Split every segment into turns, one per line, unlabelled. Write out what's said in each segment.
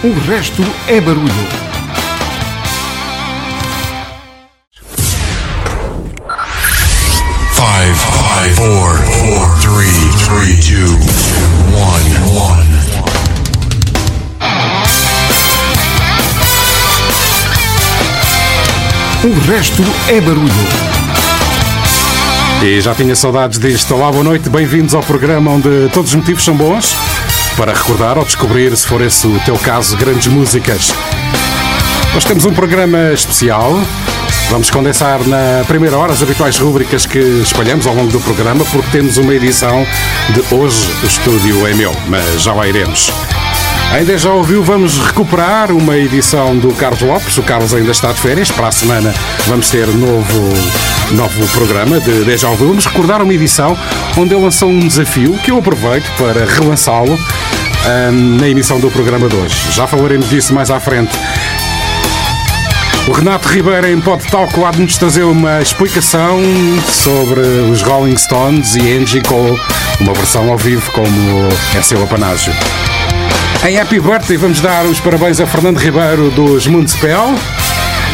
O resto é barulho.
Five, five, four, four, three, three, two, one, one.
O resto é barulho.
E já tinha saudades disto. Olá, boa noite, bem-vindos ao programa onde todos os motivos são bons para recordar ou descobrir, se for esse o teu caso, grandes músicas. Nós temos um programa especial. Vamos condensar na primeira hora as habituais rúbricas que espalhamos ao longo do programa, porque temos uma edição de hoje. O estúdio é meu, mas já lá iremos. Ainda já ouviu, vamos recuperar uma edição do Carlos Lopes. O Carlos ainda está de férias. Para a semana vamos ter novo, novo programa de Deja Vu. Vamos recordar uma edição onde ele lançou um desafio que eu aproveito para relançá-lo na emissão do programa de hoje. Já falaremos disso mais à frente. O Renato Ribeiro em Pod Talk há de nos trazer uma explicação sobre os Rolling Stones e Angie Cole, uma versão ao vivo como é seu apanágio. Em Happy Birthday vamos dar os parabéns a Fernando Ribeiro dos Municipal.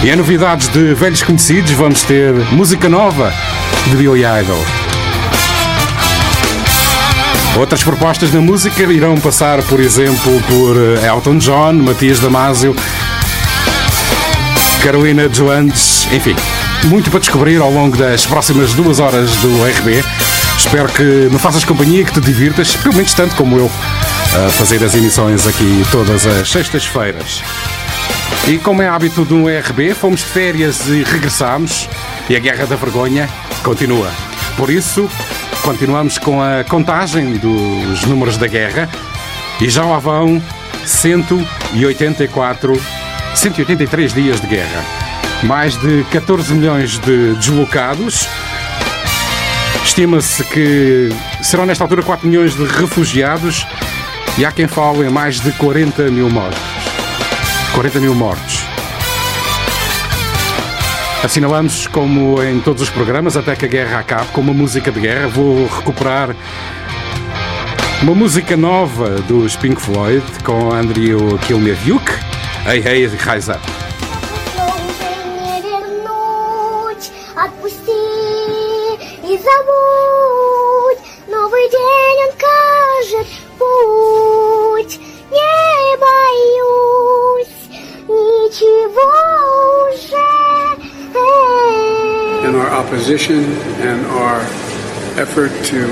E em novidades de velhos conhecidos vamos ter música nova de Billy Idol. Outras propostas na música irão passar, por exemplo, por eh, Elton John, Matias Damasio, Carolina Joandes, enfim, muito para descobrir ao longo das próximas duas horas do RB. Espero que me faças companhia, que te divirtas, pelo menos tanto como eu, a fazer as emissões aqui todas as sextas-feiras. E como é hábito do RB, fomos de férias e regressámos, e a Guerra da Vergonha continua. Por isso, continuamos com a contagem dos números da guerra, e já lá vão 184, 183 dias de guerra. Mais de 14 milhões de deslocados. Estima-se que serão nesta altura 4 milhões de refugiados e há quem fale em mais de 40 mil mortos. 40 mil mortos. Assinalamos, como em todos os programas, até que a guerra acabe, com uma música de guerra. Vou recuperar uma música nova dos Pink Floyd com Andrew Kilmeviuk. Hey, hey, rise up.
Opposition and our effort to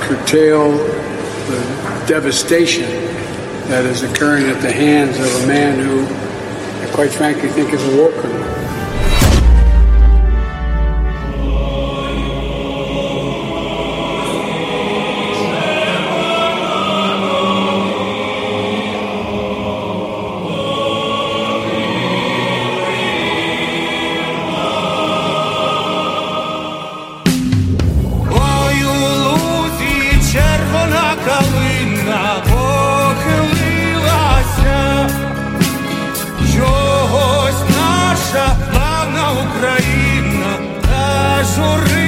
curtail the devastation that is occurring at the hands of a man who, I quite frankly, think is a war criminal.
for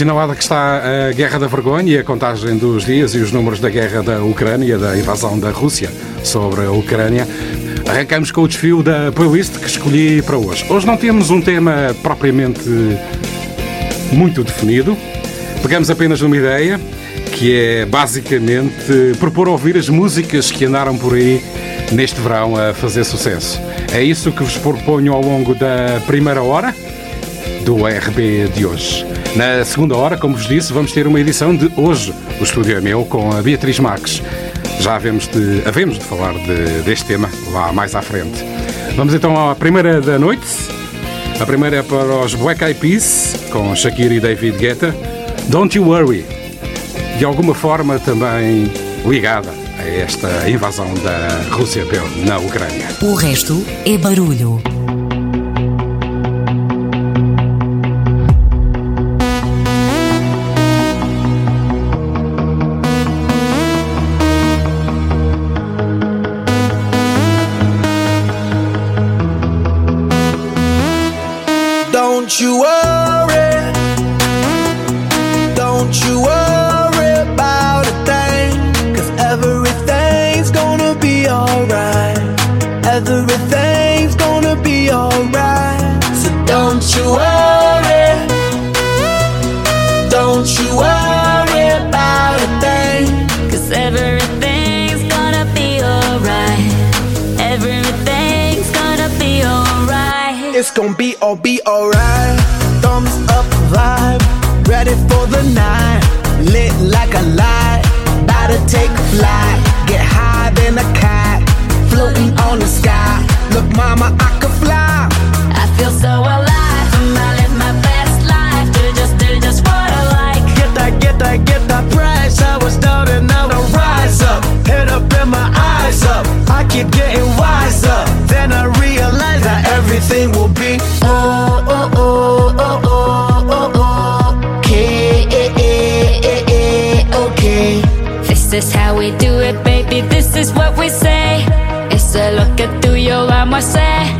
Assinalada que está a Guerra da Vergonha e a contagem dos dias e os números da guerra da Ucrânia, da invasão da Rússia sobre a Ucrânia, arrancamos com o desfio da playlist que escolhi para hoje. Hoje não temos um tema propriamente muito definido, pegamos apenas numa ideia, que é basicamente propor ouvir as músicas que andaram por aí neste verão a fazer sucesso. É isso que vos proponho ao longo da primeira hora do RB de hoje. Na segunda hora, como vos disse, vamos ter uma edição de Hoje, o estúdio é meu, com a Beatriz Marques. Já havemos de, havemos de falar de- deste tema lá mais à frente. Vamos então à primeira da noite. A primeira é para os Black Eyed Peas, com Shakira e David Guetta. Don't You Worry. De alguma forma também ligada a esta invasão da Rússia na Ucrânia.
O resto é barulho.
Don't you worry. Don't you worry about a thing. Cause everything's gonna be alright. Everything's gonna be alright. So don't you worry. Don't you worry about a thing.
Cause everything's gonna be alright. Everything's gonna be alright.
It's gonna be all be alright. Lit like a light, about to take flight. Get high than a cat, floating on the sky. Look, mama, I could fly.
I feel so alive. and I live my best life. Do just, do just what I like.
Get that, get that, get that price. I was down and now I rise up. Head up and my eyes up. I keep getting wiser. Then I realize that everything will be
is how we do it, baby. This is what we say. It's a look at tuyo, vamos a hacer. Don't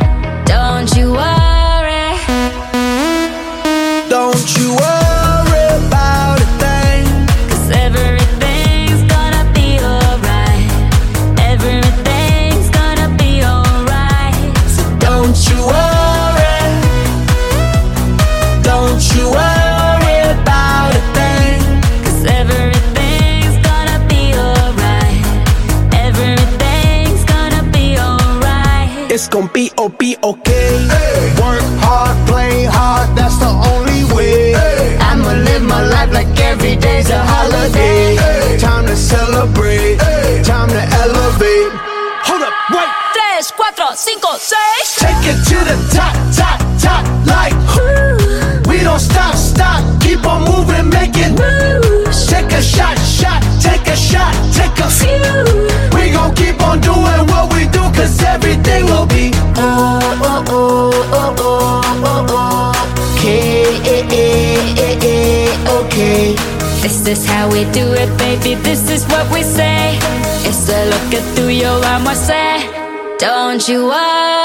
This is how we do it, baby. This is what we say. It's a look at tuyo, vamos a hacer. Don't you worry.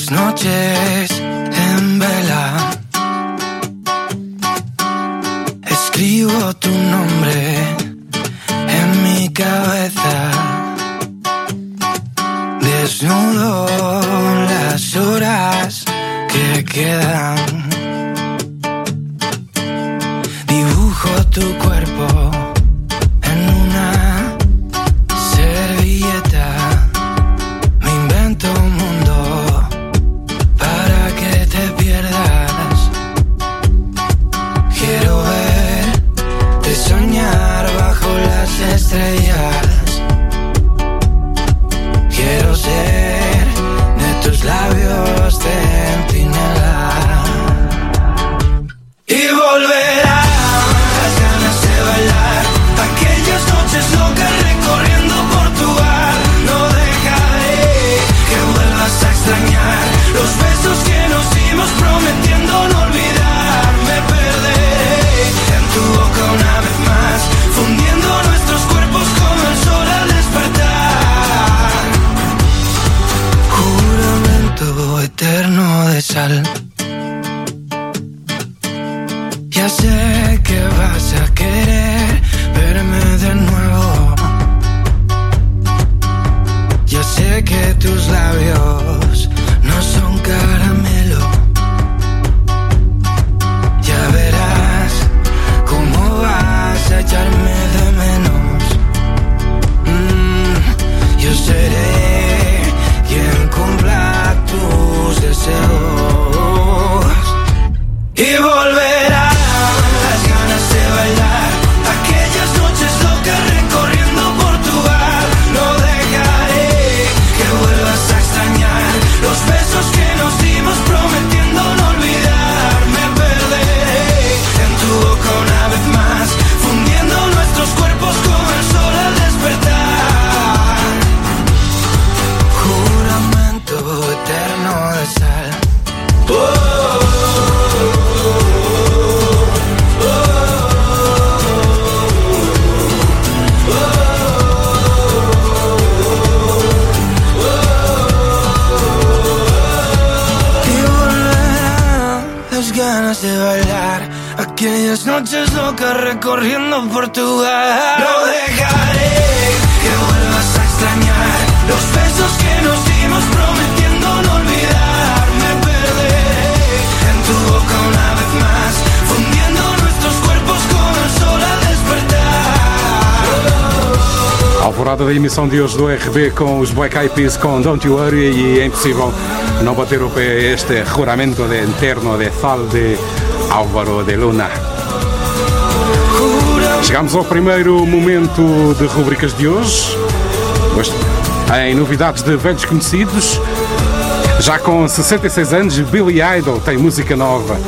Las noches en vela.
RB com os Black Eyed Peas com Don't You Worry e é impossível não bater o pé este juramento de interno de sal de Álvaro de Luna. Chegamos ao primeiro momento de rubricas de hoje. Hoje, em novidades de velhos conhecidos, já com 66 anos, Billy Idol tem música nova.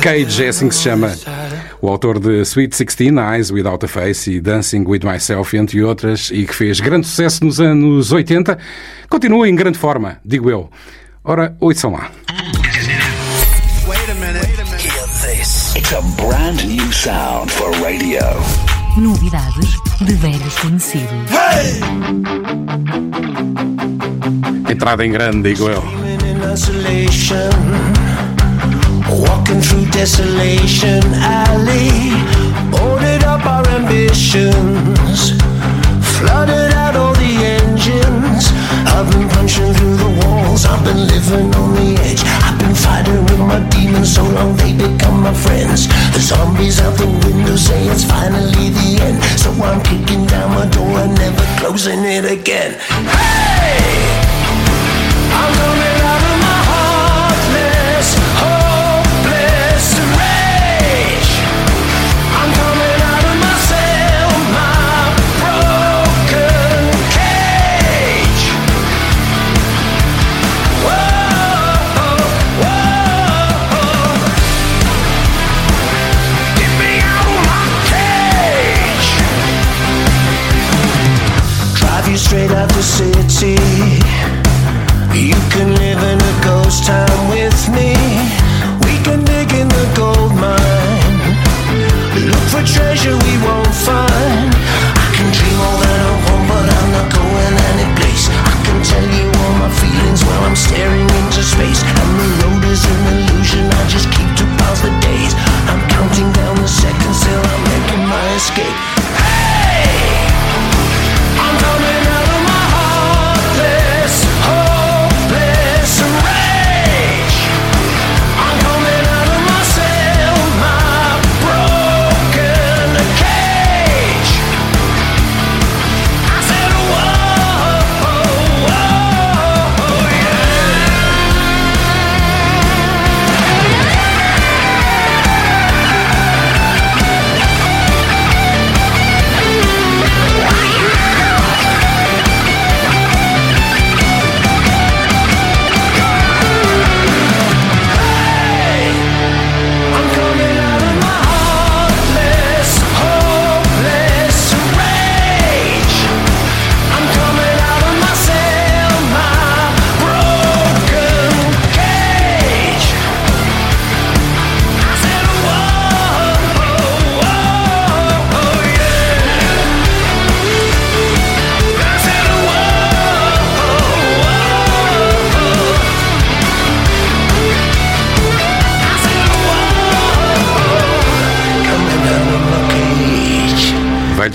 Cage é assim que se chama. O autor de Sweet 16, Eyes Without a Face e Dancing With Myself, entre outras, e que fez grande sucesso nos anos 80, continua em grande forma, digo eu. Ora, ouçam lá.
Hear this. It's a brand new sound for radio.
Novidades de velhos conhecidos.
Entrada em grande, digo eu.
Walking through desolation alley, boarded up our ambitions, flooded out all the engines. I've been punching through the walls, I've been living on the edge. I've been fighting with my demons so long they become my friends. The zombies out the window say it's finally the end, so I'm kicking down my door and never closing it again. Hey! I'm coming 世纪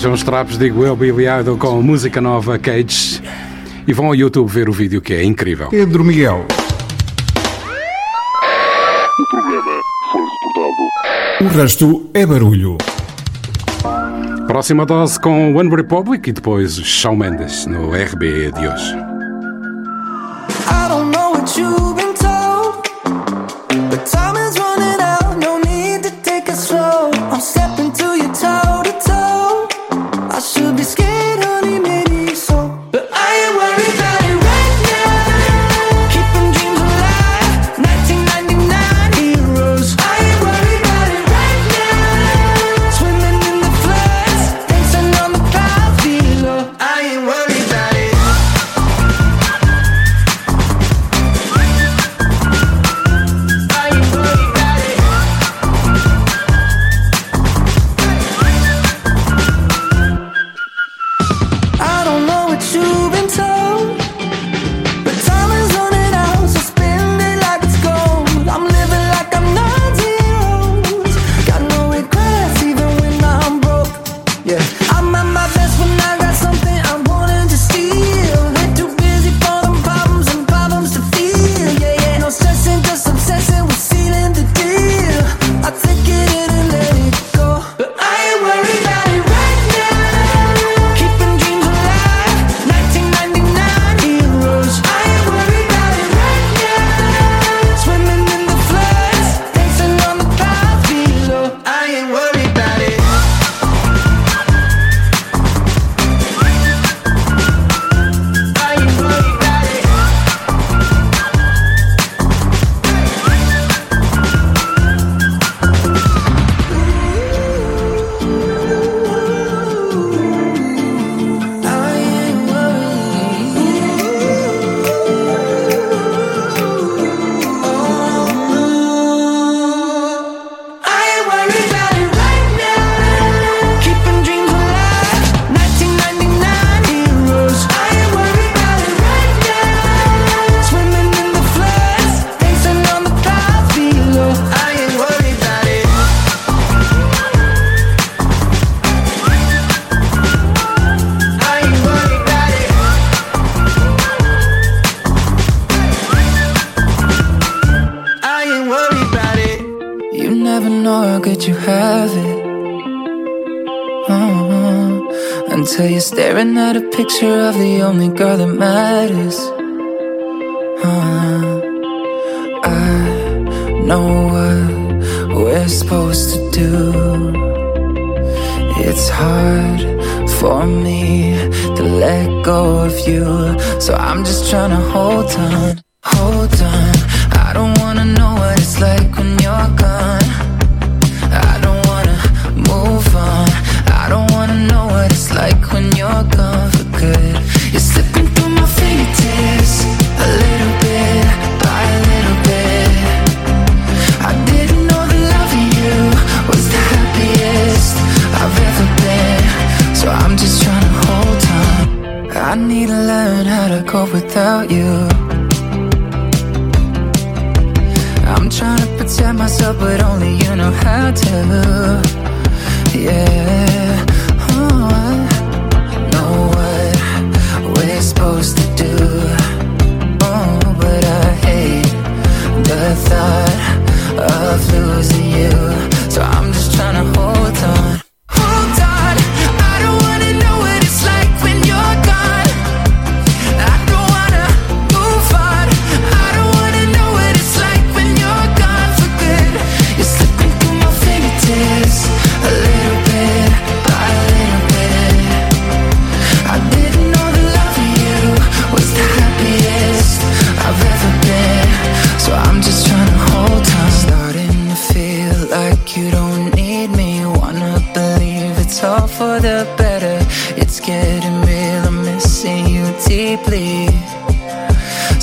Sejam os trapos, digo eu, Billy Idol com música nova Cage. E vão ao YouTube ver o vídeo que é incrível.
Pedro Miguel.
O programa foi reportado.
O resto é barulho.
Próxima dose com One Republic e depois Shawn Mendes no RBE de hoje.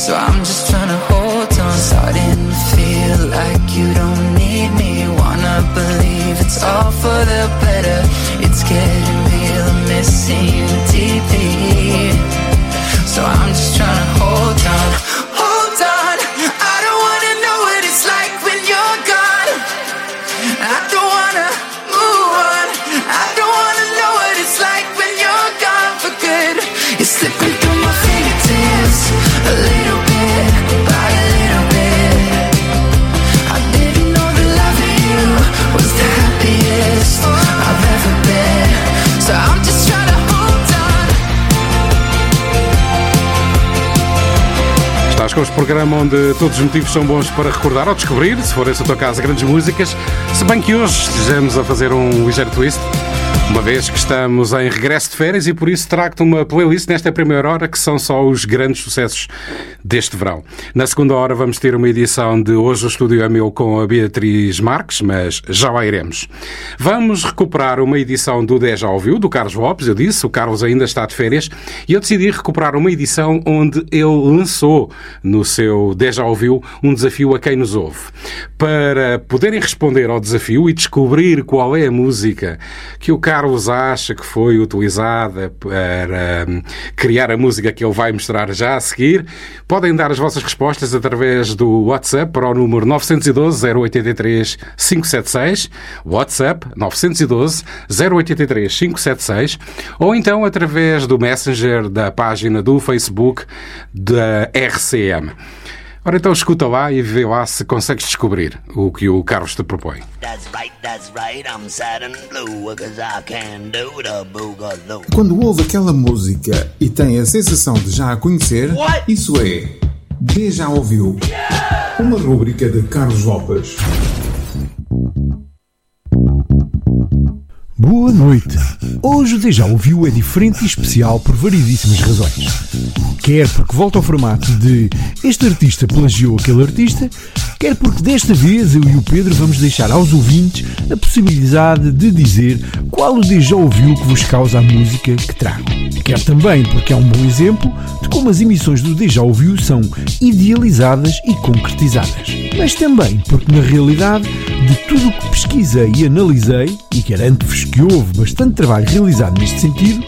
So I'm just trying to hold on. Starting to feel like you don't need me. Wanna believe it's all for the better. It's getting real, I'm missing you deeply. So I'm just trying to
este programa onde todos os motivos são bons para recordar ou descobrir, se for esse o teu caso, grandes músicas. Se bem que hoje estejamos a fazer um ligeiro twist, uma vez que estamos em regresso de férias e por isso trago-te uma playlist nesta primeira hora que são só os grandes sucessos deste verão. Na segunda hora vamos ter uma edição de Hoje o Estúdio é Meu com a Beatriz Marques, mas já lá iremos. Vamos recuperar uma edição do Deja Ouviu, do Carlos Lopes, eu disse, o Carlos ainda está de férias, e eu decidi recuperar uma edição onde ele lançou no seu Deja Ouviu um desafio a quem nos ouve. Para poderem responder ao desafio e descobrir qual é a música que o Carlos acha que foi utilizada para hum, criar a música que ele vai mostrar já a seguir, podem dar as vossas respostas através do WhatsApp para o número 912 083 576, WhatsApp 912 083 576, ou então através do Messenger da página do Facebook da RCM. Ora então escuta lá e vê lá se consegues descobrir o que o Carlos te propõe.
Quando ouve aquela música e tem a sensação de já a conhecer, isso é Deja Ouviu. Uma rúbrica de Carlos Lopes.
Boa noite. Hoje o Deja Ouviu é diferente e especial por variedíssimas razões. Quer porque volta ao formato de este artista plagiou aquele artista, quer porque desta vez eu e o Pedro vamos deixar aos ouvintes a possibilidade de dizer qual o Deja Ouviu que vos causa a música que trago. Quer também porque é um bom exemplo de como as emissões do Deja Ouviu são idealizadas e concretizadas. Mas também porque na realidade de tudo o que pesquisei e analisei, e garanto-vos que houve bastante trabalho realizado neste sentido,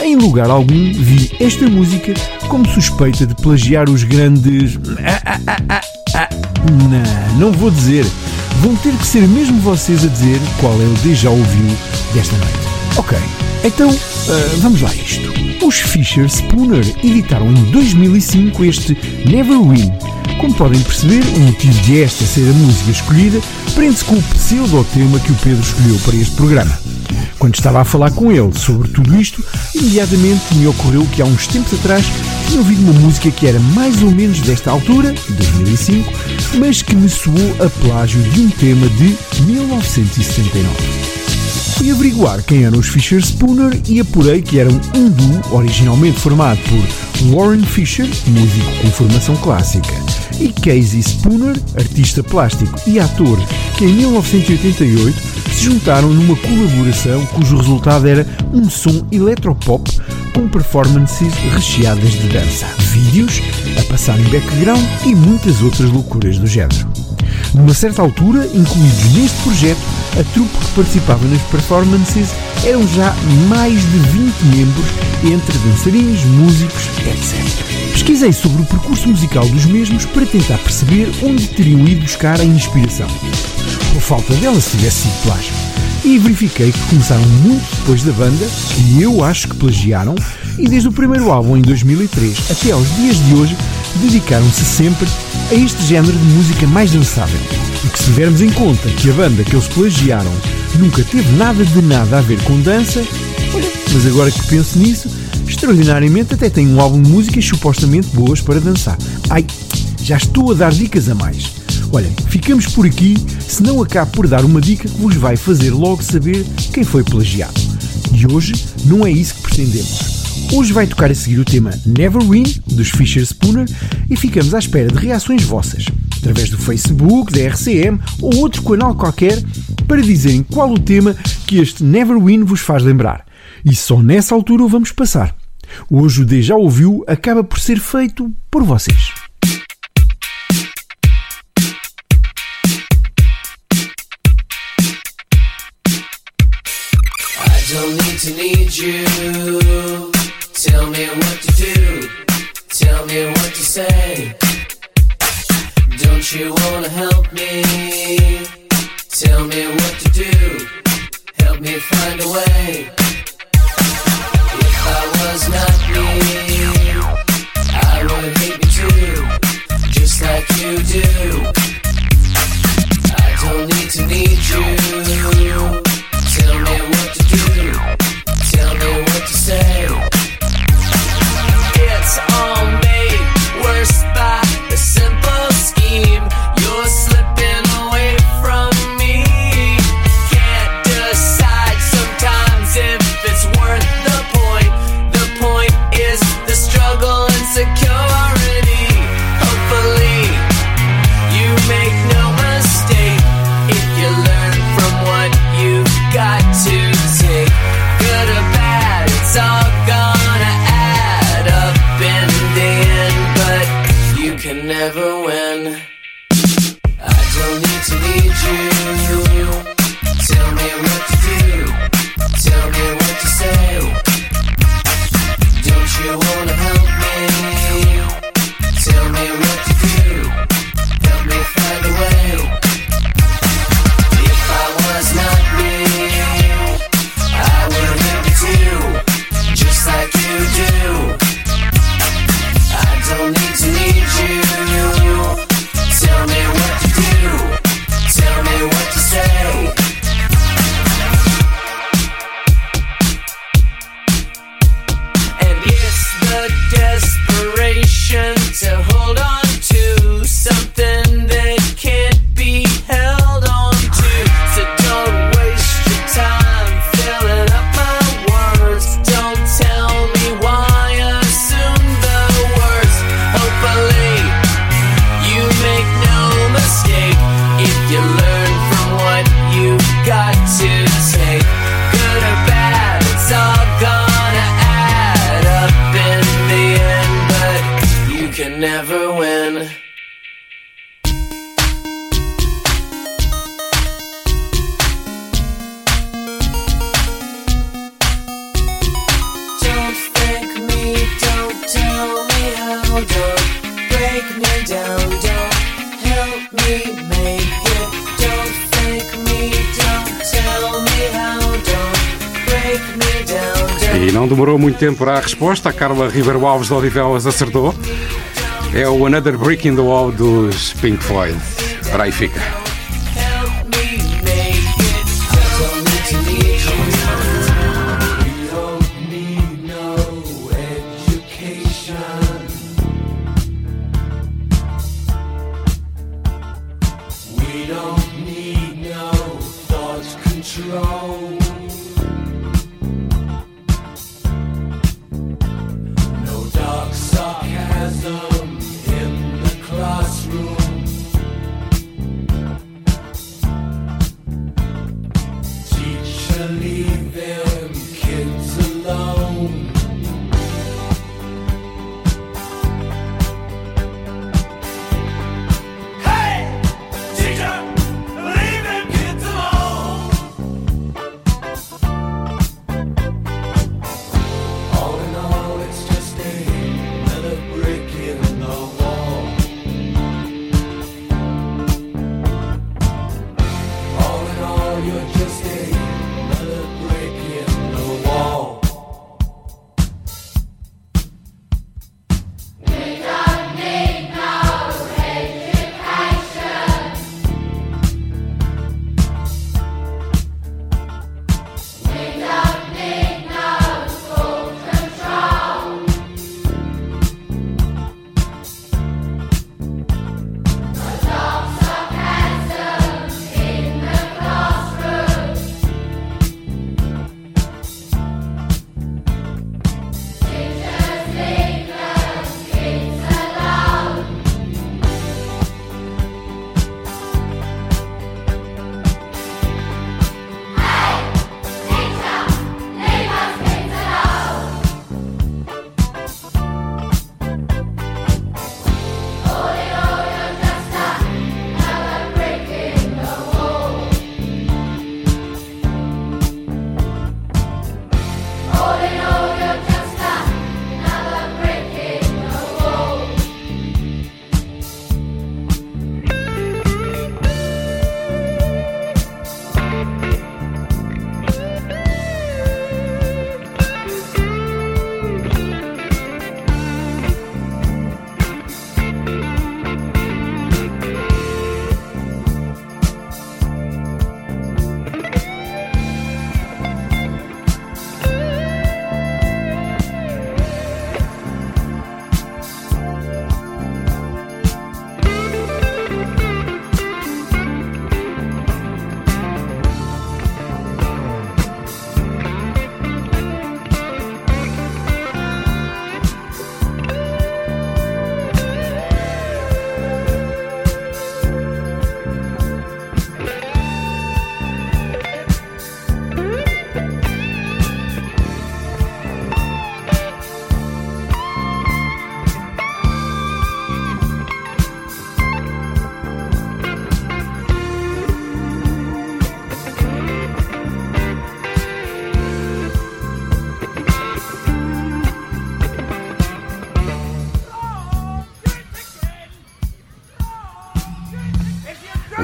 em lugar algum vi esta música como suspeita de plagiar os grandes. Ah, ah, ah. Não, não vou dizer. Vão ter que ser mesmo vocês a dizer qual é o déjà ouviu desta noite. Ok, então ah, vamos lá a isto. Os Fisher Spooner editaram em 2005 este Never Win. Como podem perceber, o motivo de esta ser a música escolhida prende-se com o pseudo-tema que o Pedro escolheu para este programa. Quando estava a falar com ele sobre tudo isto, imediatamente me ocorreu que há uns tempos atrás tinha ouvido uma música que era mais ou menos desta altura, 2005, mas que me soou a plágio de um tema de 1979. Fui averiguar quem eram os Fisher Spooner e apurei que eram um duo originalmente formado por Warren Fisher, músico com formação clássica, e Casey Spooner, artista plástico e ator, que em 1988 se juntaram numa colaboração cujo resultado era um som eletropop com performances recheadas de dança, vídeos a passar em background e muitas outras loucuras do género. Numa certa altura, incluídos neste projeto, a trupe que participava nas performances eram já mais de 20 membros, entre dançarinos, músicos, etc. Pesquisei sobre o percurso musical dos mesmos para tentar perceber onde teriam ido buscar a inspiração. Por falta dela se tivesse sido plágio. E verifiquei que começaram muito depois da banda, que eu acho que plagiaram, e desde o primeiro álbum em 2003 até aos dias de hoje dedicaram-se sempre a este género de música mais dançável. E que se tivermos em conta que a banda que eles plagiaram nunca teve nada de nada a ver com dança, olha, mas agora que penso nisso, extraordinariamente até tem um álbum de músicas supostamente boas para dançar. Ai, já estou a dar dicas a mais. Olhem, ficamos por aqui, se não acabo por dar uma dica que vos vai fazer logo saber quem foi plagiado. E hoje não é isso que pretendemos. Hoje vai tocar a seguir o tema Never Win, dos Fisher Spooner, e ficamos à espera de reações vossas, através do Facebook, da RCM ou outro canal qualquer, para dizerem qual o tema que este Never Win vos faz lembrar. E só nessa altura o vamos passar. Hoje o D já ouviu acaba por ser feito por vocês.
I don't need to need you. Tell me what to do. Tell me what to say. Don't you wanna help me? Tell me what to do. Help me find a way. If I was not me, I would hate me too, just like you do. Demorou muito tempo para a resposta. A Carla Ribeiro Alves de Odivelas acertou. É o Another Brick in the Wall dos Pink Floyd. Ora aí fica.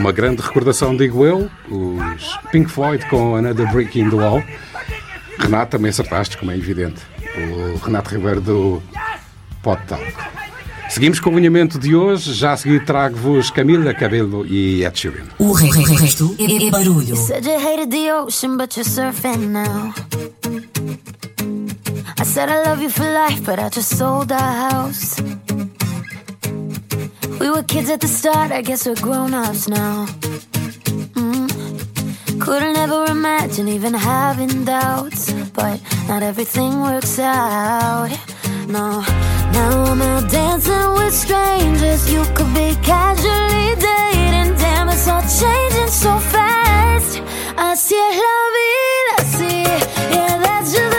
Uma grande recordação, digo eu, os Pink Floyd com Another Brick in the Wall. Renato, também acertaste, como é evidente. O Renato Ribeiro do Pot Talk. Seguimos com o alinhamento de hoje. Já a seguir trago-vos Camila Cabelo e Ed Sheeran.
O re- re- resto é barulho.
You said you hated the ocean, but you're surfing now. I said I love you for life, but I just sold our house. We were kids at the start, I guess we're grown ups now. Mm. Couldn't ever imagine even having doubts, but not everything works out. No, now I'm out dancing with strangers. You could be casually dating, damn, it's all changing so fast. I Así es la vida, sí, yeah, that's just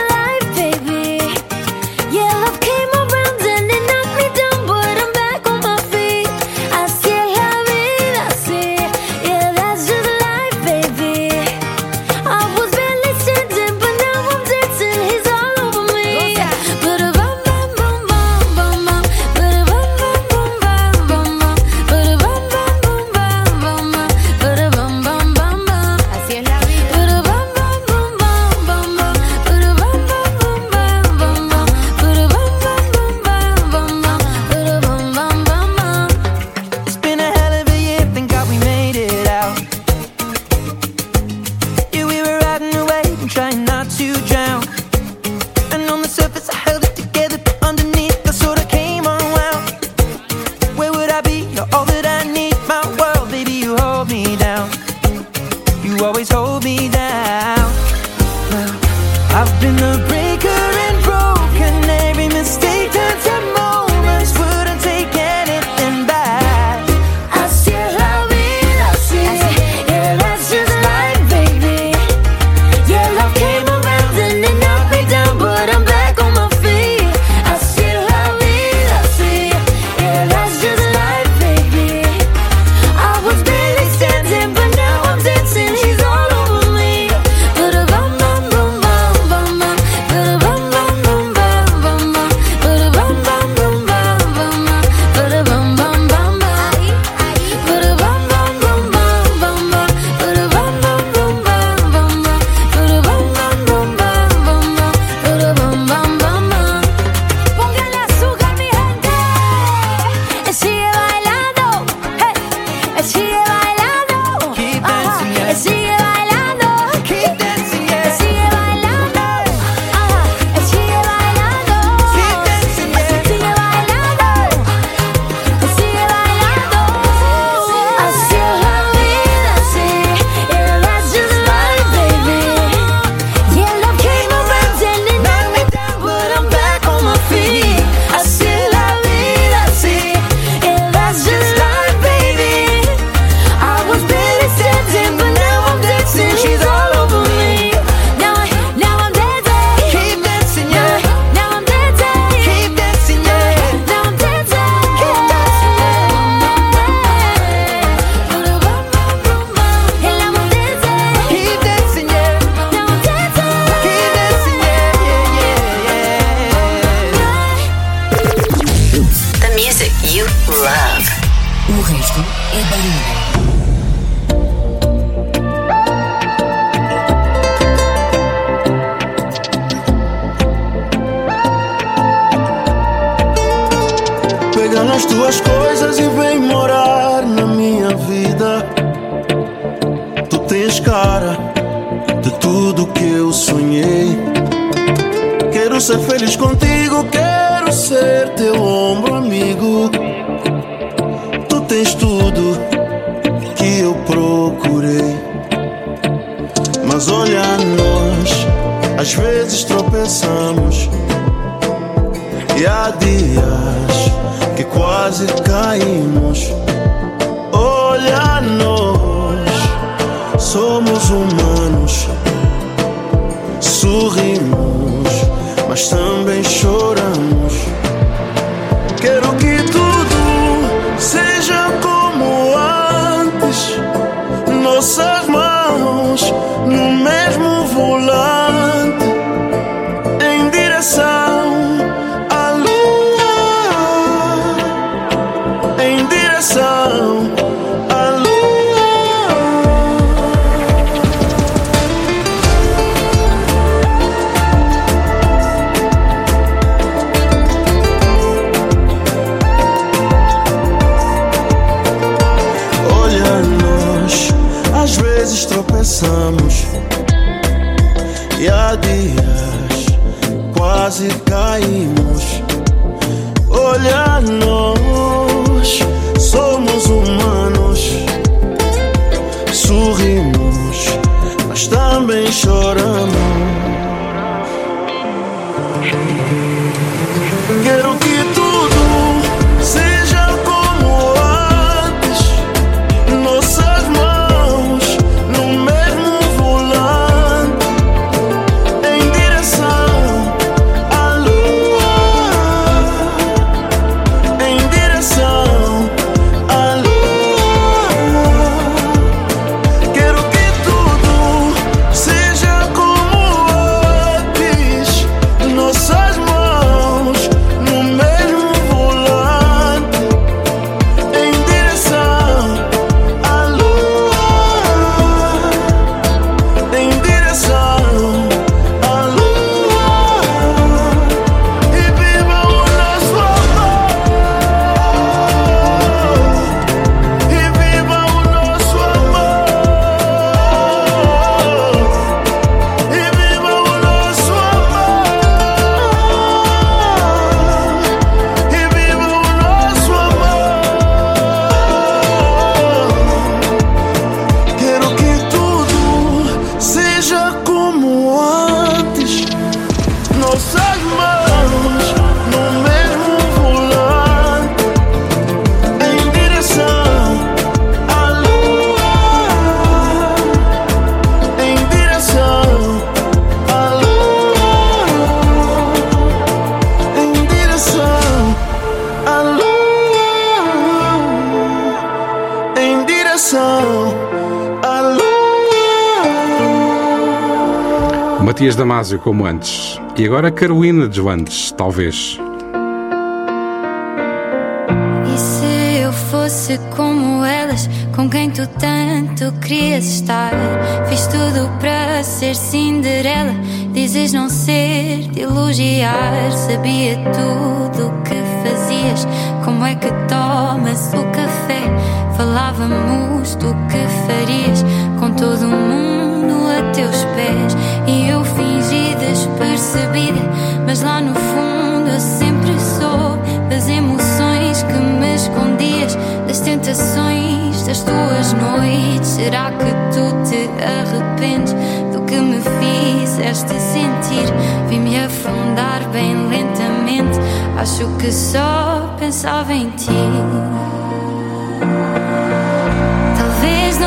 Matias Damasio como antes. E agora Carolina de Joantes, talvez.
E se eu fosse como elas, com quem tu tanto querias estar? Fiz tudo para ser Cinderela, dizes não ser de elogiar. Sabia tudo o que fazias, como é que tomas o café? Falávamos do que farias com todo mundo a teus pés. E eu fingi despercebida, mas lá no fundo eu sempre sou das emoções que me escondias, das tentações das tuas noites. Será que tu te arrependes do que me fizeste sentir? Vi-me afundar bem lentamente, acho que só pensava em ti.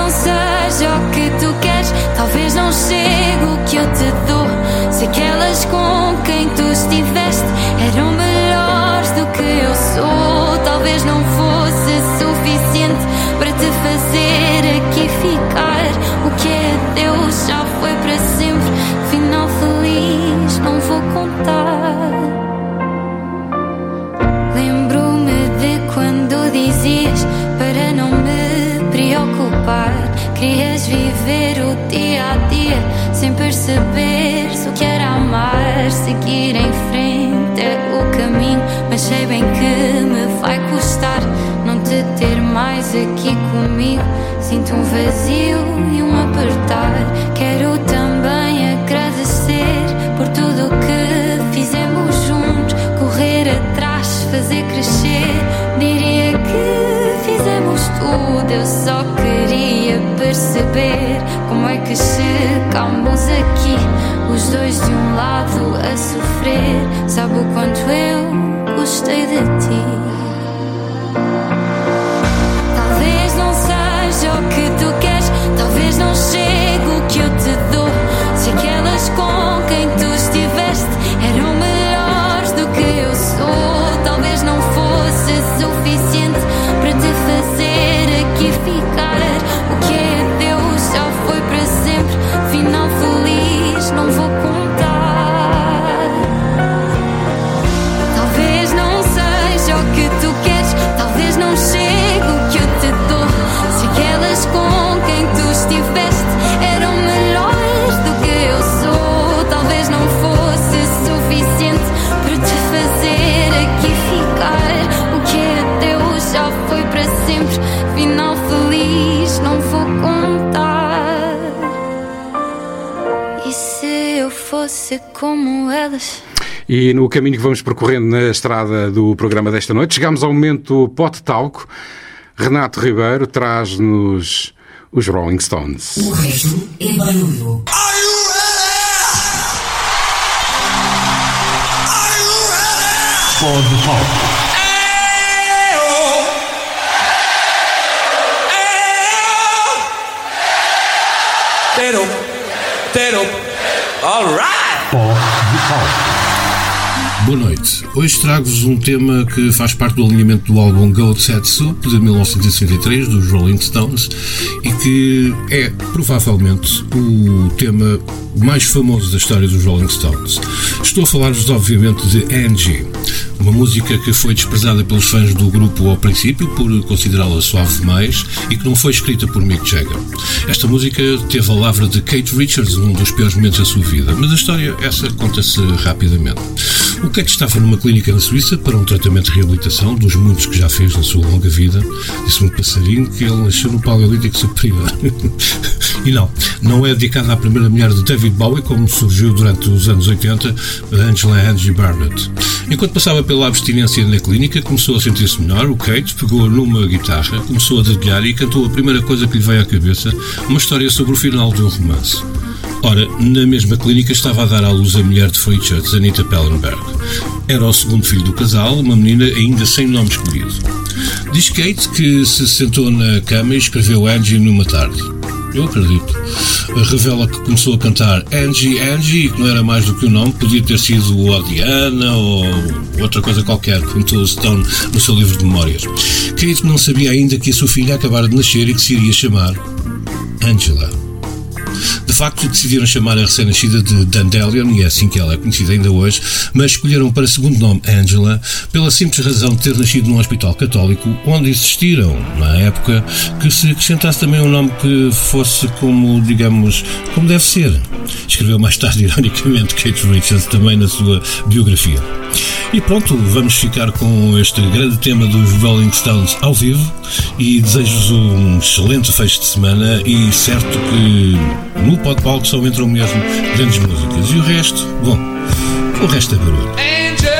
Não seja o que tu queres, talvez não chegue o que eu te dou. Se aquelas com quem tu estiveste eram melhores do que eu sou, talvez não fosse suficiente para te fazer aqui ficar. O que é Deus já foi para sempre, final feliz não vou contar. Querias viver o dia a dia sem perceberes o que era amar. Seguir em frente é o caminho, mas sei bem que me vai custar não te ter mais aqui comigo. Sinto um vazio e um apertar. Quero também agradecer por tudo que fizemos juntos. Correr atrás, fazer crescer. Diria que fizemos tudo. Eu só queria perceber como é que chegamos aqui. Os dois de um lado a sofrer. Sabe o quanto eu gostei de ti.
E no caminho que vamos percorrendo na estrada do programa desta noite, chegamos ao momento pote talco. Renato Ribeiro traz-nos os Rolling Stones.
O resto é barulho.
Pode palco.
Tero, Tero, alright!
Pode palco.
Boa noite. Hoje trago-vos um tema que faz parte do alinhamento do álbum Goat Set de 1963 dos Rolling Stones e que é provavelmente o tema mais famoso da história dos Rolling Stones. Estou a falar-vos obviamente de Angie, uma música que foi desprezada pelos fãs do grupo ao princípio por considerá-la suave demais e que não foi escrita por Mick Jagger. Esta música teve a lavra de Kate Richards num dos piores momentos da sua vida, mas a história essa conta-se rapidamente. O Kate estava numa clínica na Suíça para um tratamento de reabilitação, dos muitos que já fez na sua longa vida. Disse-me um passarinho que ele nasceu no Paleolítico Superior. e não, não é dedicada à primeira mulher de David Bowie, como surgiu durante os anos 80, Angela Angie Barnett. Enquanto passava pela abstinência na clínica, começou a sentir-se melhor. O Kate pegou numa guitarra, começou a dedilhar e cantou a primeira coisa que lhe veio à cabeça, uma história sobre o final de um romance. Ora, na mesma clínica estava a dar à luz a mulher de Richards, Anita Pellenberg. Era o segundo filho do casal, uma menina ainda sem nome escolhido. Diz Kate que se sentou na cama e escreveu Angie numa tarde. Eu acredito. Revela que começou a cantar Angie, Angie que não era mais do que o nome, podia ter sido o Diana ou outra coisa qualquer, contou Stone no seu livro de memórias. Kate não sabia ainda que a sua filha acabara de nascer e que se iria chamar Angela. De
facto, decidiram chamar a recém-nascida de Dandelion, e é assim que ela é conhecida ainda hoje, mas escolheram para segundo nome Angela, pela simples razão de ter nascido num hospital católico, onde existiram, na época, que se acrescentasse também um nome que fosse como, digamos, como deve ser. Escreveu mais tarde, ironicamente, Kate Richards também na sua biografia. E pronto, vamos ficar com este grande tema dos Rolling Stones ao vivo e desejo-vos um excelente fecho de semana e certo que no Palco só entram mesmo grandes músicas. E o resto, bom, o resto é barulho.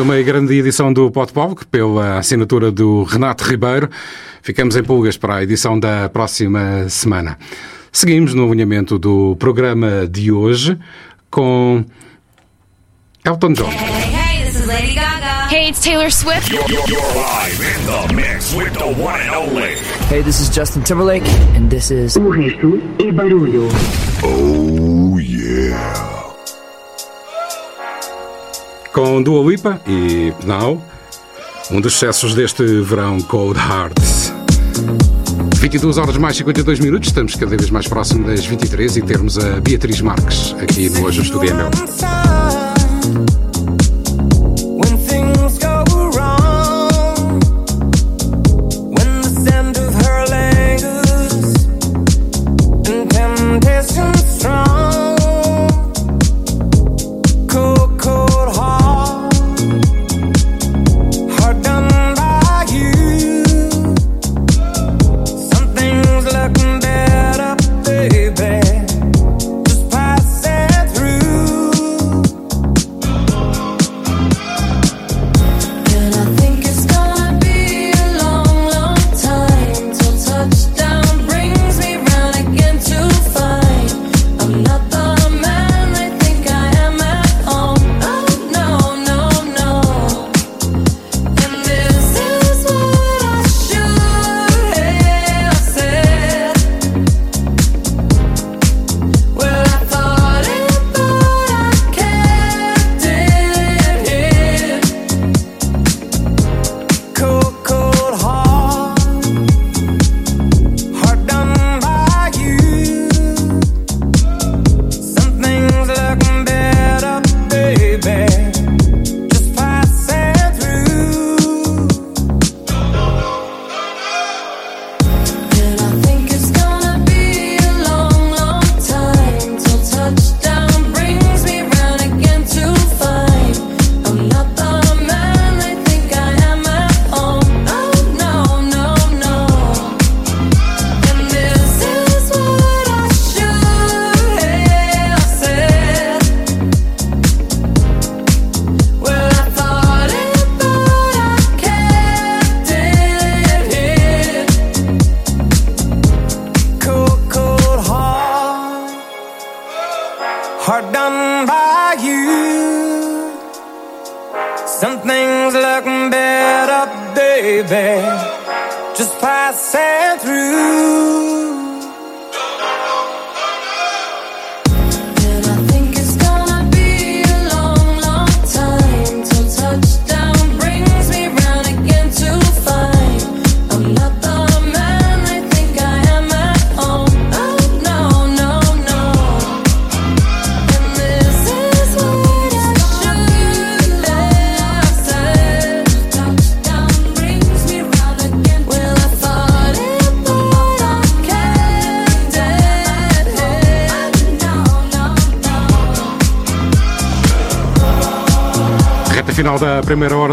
Uma grande edição do Pot Pop, pela assinatura do Renato Ribeiro. Ficamos em pulgas para a edição da próxima semana. Seguimos no alinhamento do programa de hoje com
Elton John.
Hey, this is Lady Gaga. Hey, it's Taylor Swift.
You're, you're, you're live in the mix with the one and only.
Hey, this is Justin Timberlake, and this is.
O resto é barulho.
Oh
Com Dua Lipa e Now, um dos sucessos deste verão, Cold Hearts. 22 horas mais 52 minutos, estamos cada vez mais próximo das 23 e termos a Beatriz Marques aqui no Hoje Estúdio é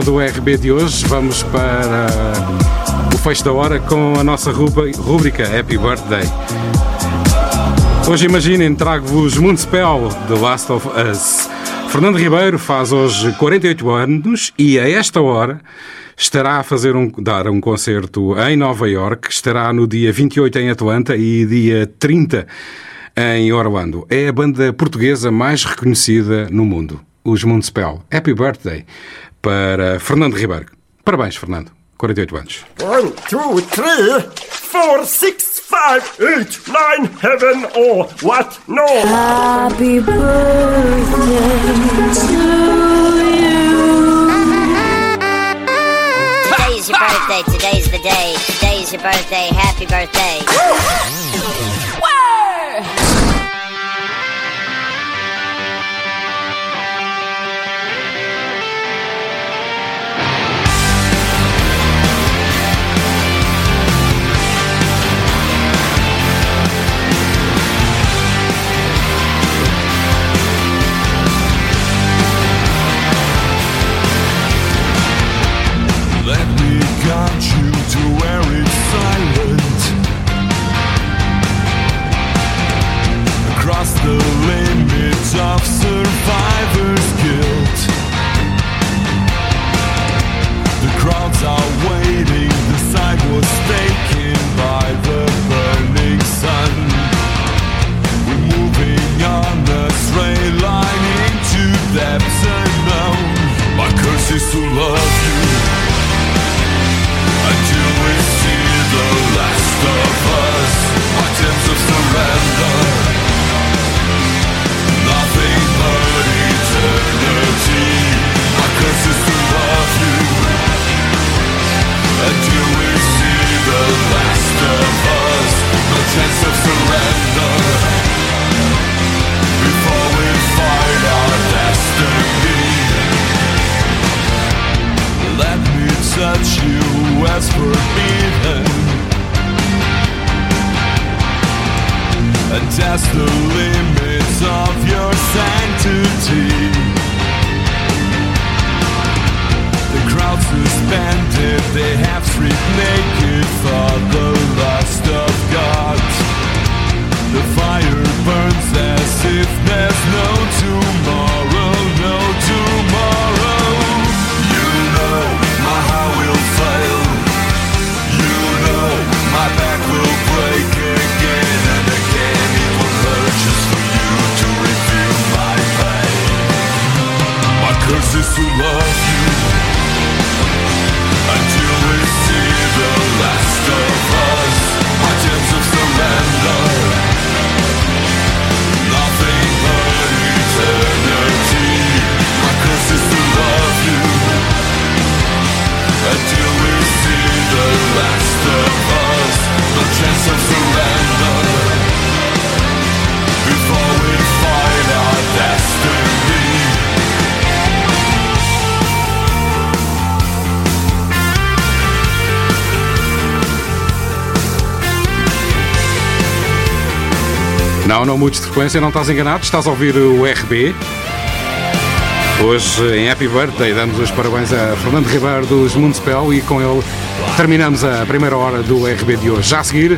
do RB de hoje, vamos para o fecho da hora com a nossa rúbrica Happy Birthday. Hoje imaginem, trago-vos Moonspell, The Last of Us. Fernando Ribeiro faz hoje 48 anos e a esta hora estará a fazer um, dar um concerto em Nova York, estará no dia 28 em Atlanta e dia 30 em Orlando. É a banda portuguesa mais reconhecida no mundo, os Moonspell. Happy Birthday para Fernando Ribeiro. Parabéns, Fernando. 48 anos.
One, two, three, four, six, five, eight, nine, heaven or what? No.
Happy birthday to you.
Today's your birthday. Today's the day. Today's your birthday. Happy birthday.
to love you
until we see the last of us. Victims of surrender, nothing but eternity. Our curse is
to love you until
we see the last of us. No chance of surrender. touch you was forbidden And test the limits of your sanctity. The crowd suspended, they have stripped naked for the lust of God. The fire burns as if there's no tomorrow, no tomorrow. Curses to love you until we see the last of us. My gems of surrender. Nothing but eternity. My curse is to love you until we see the last of us. No chance of
Não, não mudes de frequência, não estás enganado, estás a ouvir o RB. Hoje, em Happy Birthday, damos os parabéns a Fernando Ribeiro dos Municipal e com ele terminamos a primeira hora do RB de hoje. Já a seguir,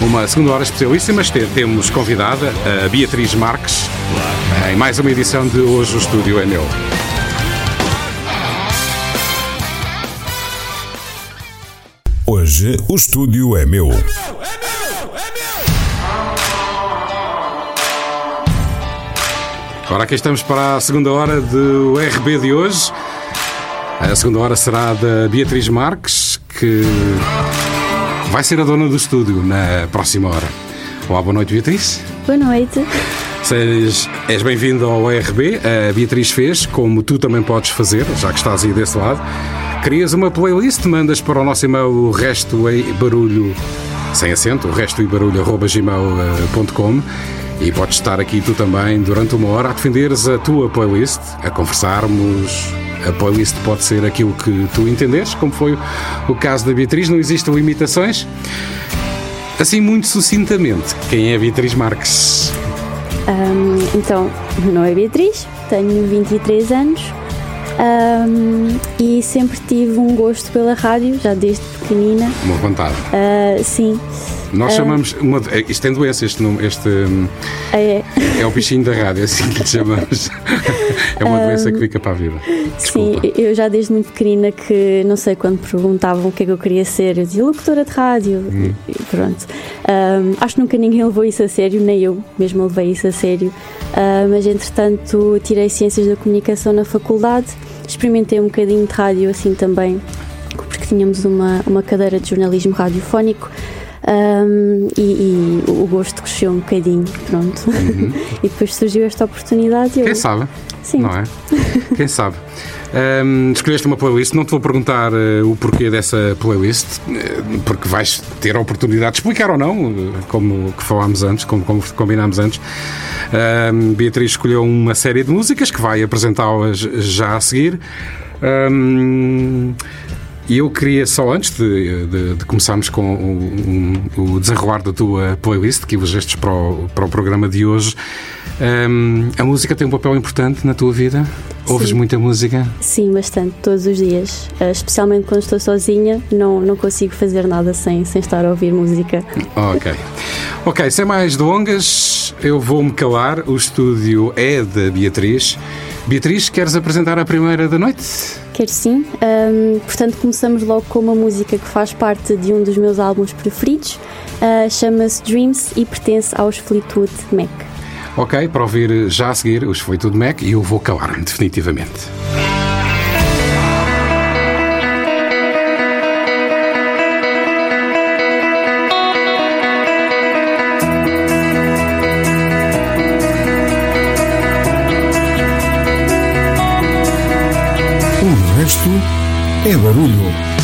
uma segunda hora especialíssima, temos convidada a Beatriz Marques em mais uma edição de Hoje o Estúdio é Meu.
Hoje o estúdio é meu.
Ora, aqui estamos para a segunda hora do RB de hoje. A segunda hora será da Beatriz Marques, que vai ser a dona do estúdio na próxima hora. Olá, boa noite, Beatriz.
Boa noite.
Sejas, és bem-vindo ao RB. A Beatriz fez, como tu também podes fazer, já que estás aí desse lado. Crias uma playlist, mandas para o nosso e-mail o resto e barulho, sem acento, o resto e barulho, arroba gmail.com e podes estar aqui tu também durante uma hora a defenderes a tua playlist, a conversarmos. A playlist pode ser aquilo que tu entenderes, como foi o caso da Beatriz, não existem limitações. Assim, muito sucintamente, quem é a Beatriz Marques?
Ahm, então, meu nome é Beatriz, tenho 23 anos ahm, e sempre tive um gosto pela rádio, já desde pequenina.
Uma vontade.
Ah, sim.
Nós
Ah,
chamamos. Uma, é- isto tem doença, este, nome- este hum,
É,
é o bichinho da rádio, é assim que lhe chamamos. É uma doença que fica para a vida.
sim, eu já desde muito pequenina que, não sei, quando perguntavam o que é que eu queria ser, eu dizia locutora de rádio.
Hum.
Pronto. Ahm, acho que nunca ninguém levou isso a sério, nem eu mesmo levei isso a sério. Ah, mas entretanto tirei Ciências da Comunicação na faculdade, experimentei um bocadinho de rádio assim também, porque tínhamos uma, uma cadeira de jornalismo radiofónico. ahm, e, e o gosto cresceu um bocadinho, pronto. e depois surgiu esta oportunidade. e eu-
Uhum. Quem sabe?
Sim.
Não é? Quem sabe? Hum, escolheste uma playlist, não te vou perguntar eh, o porquê dessa playlist, eh, porque vais ter a oportunidade de explicar ou não, eh, como que falámos antes, como, como combinámos antes. Hum, Beatriz escolheu uma série de músicas que vai apresentá-las já a seguir. E eu queria só antes de, de- de começarmos com o, um- o desenrolar da tua playlist que elegeste para o, para o programa de hoje, hum, a música tem um papel importante na tua vida? Ouves
Sim.
muita música?
Sim, bastante, todos os dias. Uh, especialmente quando estou sozinha, não, não consigo fazer nada sem, sem estar a ouvir música.
Ok. Ok, sem mais delongas, eu vou-me calar. O estúdio é da Beatriz. Beatriz, queres apresentar a primeira da noite?
Quero sim. Um, portanto, começamos logo com uma música que faz parte de um dos meus álbuns preferidos. Uh, Chama-se Dreams e pertence aos Fleetwood Mac.
Ok, para ouvir já a seguir os Foi Tudo Mac e eu vou calar-me definitivamente.
O resto é barulho.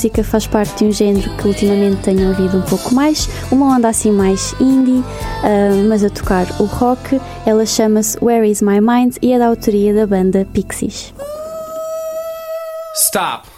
Música faz parte de um género que ultimamente tenho ouvido um pouco mais, uma onda assim mais indie, uh, mas a tocar o rock. Ela chama-se Where Is My Mind e é da autoria da banda Pixies.
Stop.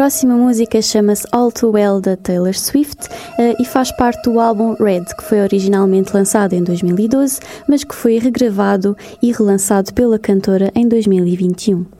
Próxima música chama-se All Too Well da Taylor Swift eh, e faz parte do álbum Red, que foi originalmente lançado em 2012, mas que foi regravado e relançado pela cantora em 2021.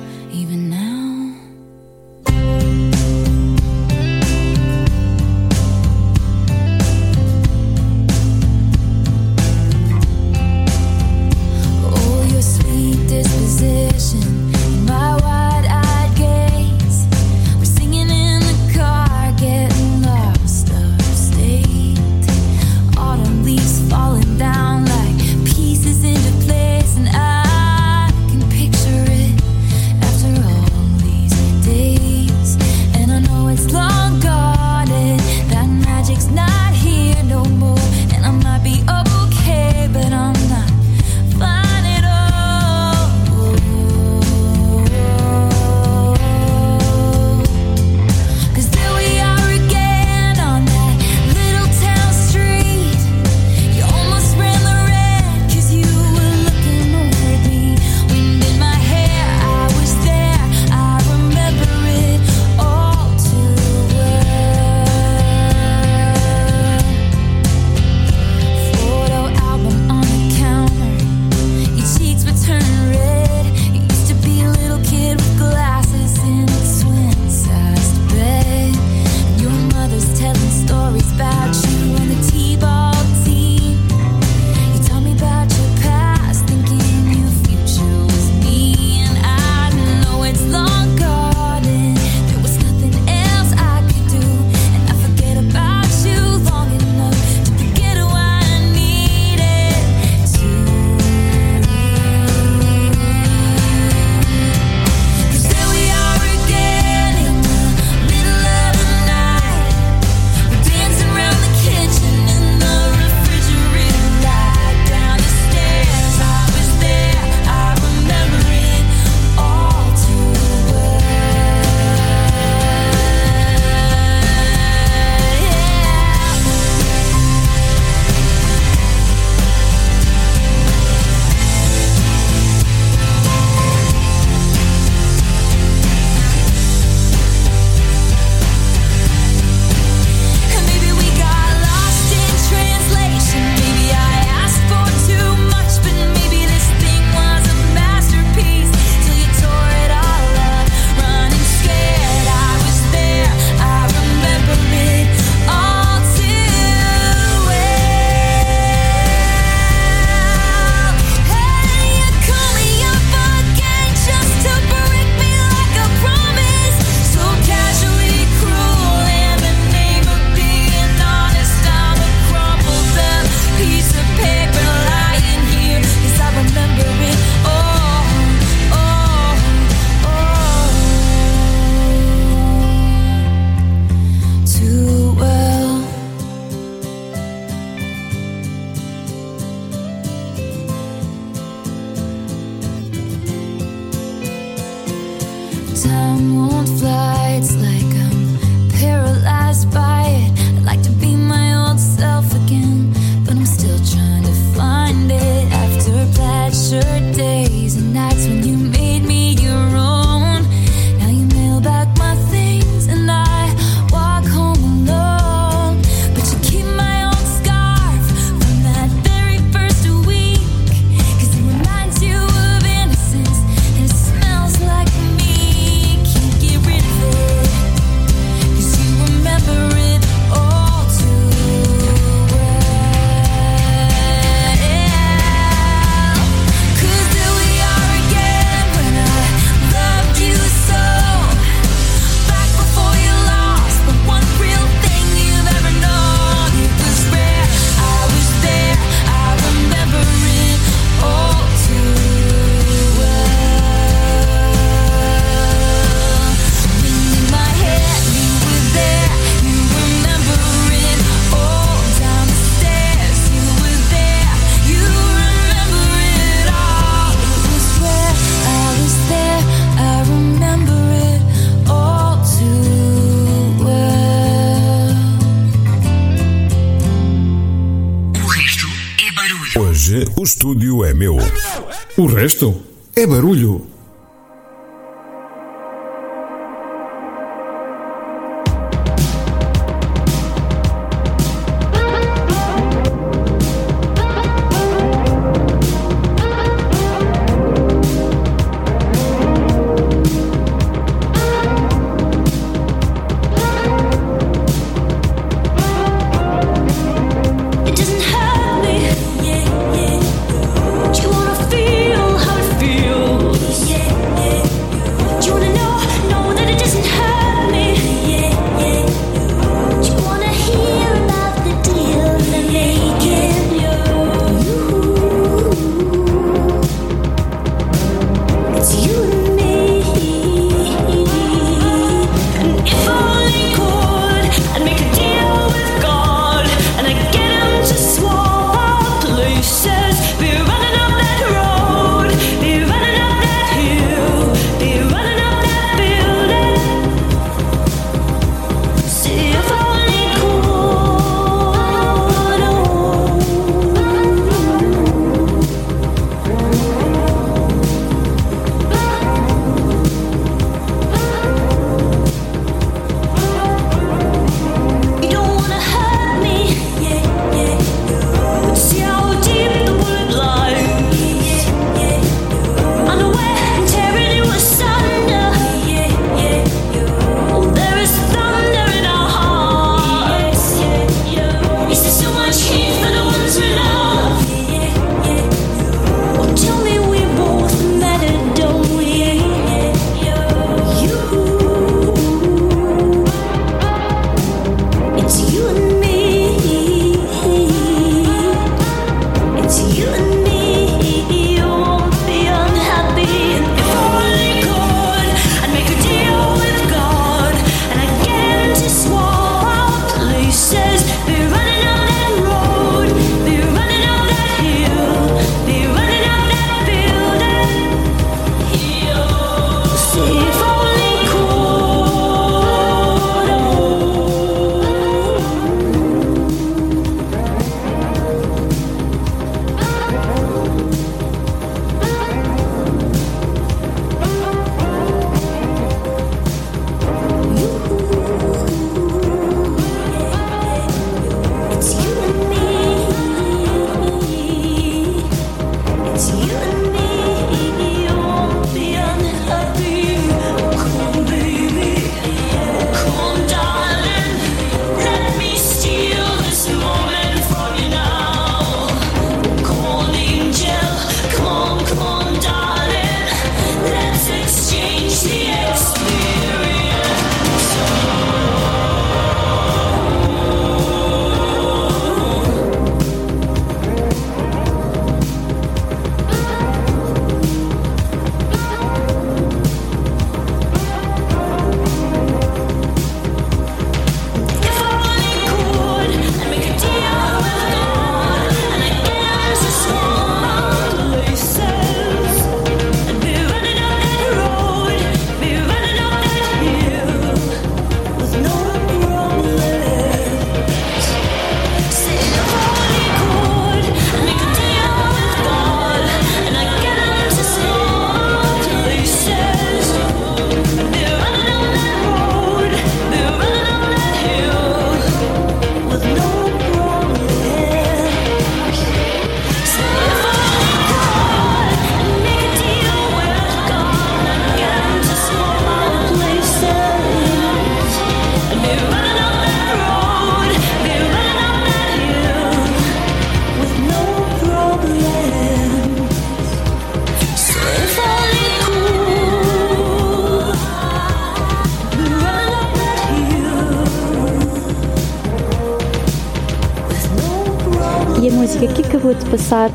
é barulho.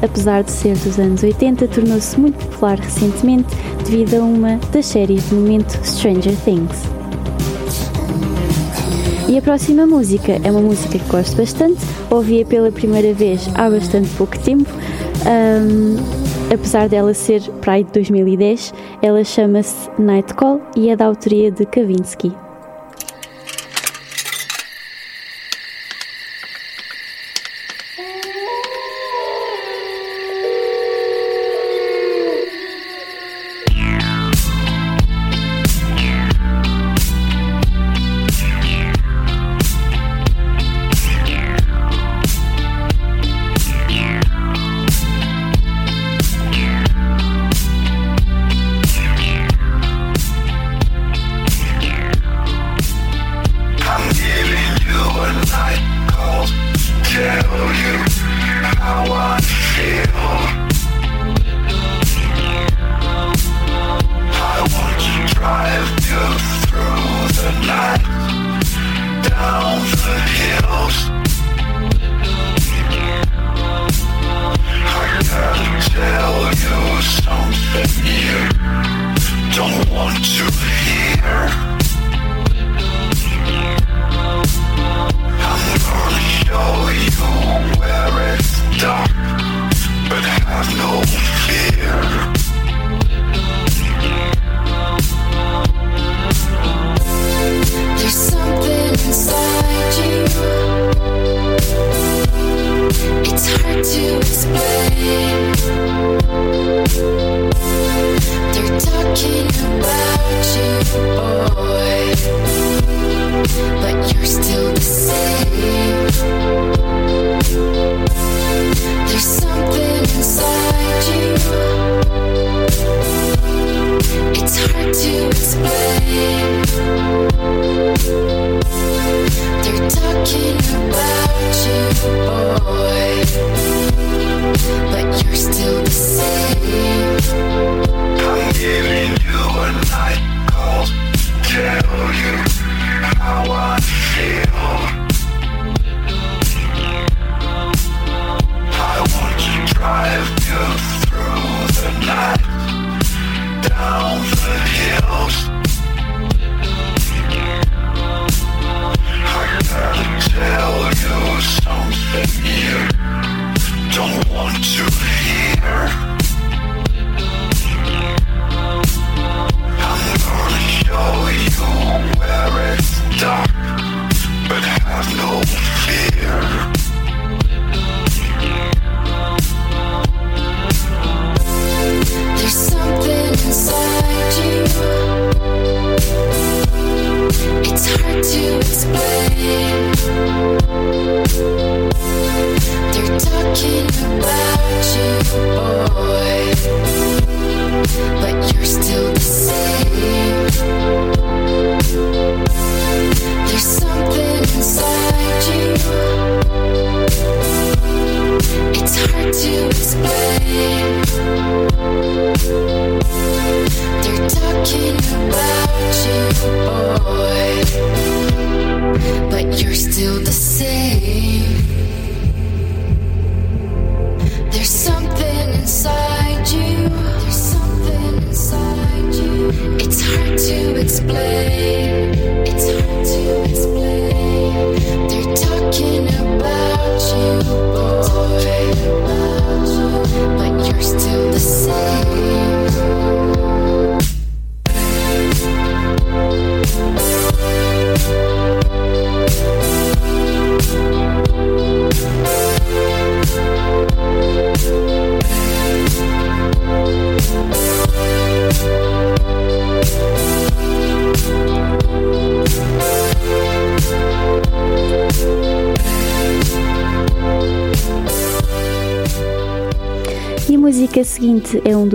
Apesar de ser dos anos 80, tornou-se muito popular recentemente devido a uma das séries do momento Stranger Things. E a próxima música é uma música que gosto bastante, ouvi-a pela primeira vez há bastante pouco tempo. Ahm, apesar dela ser para aí de 2010, ela chama-se Night Call e é da autoria de Kavinsky.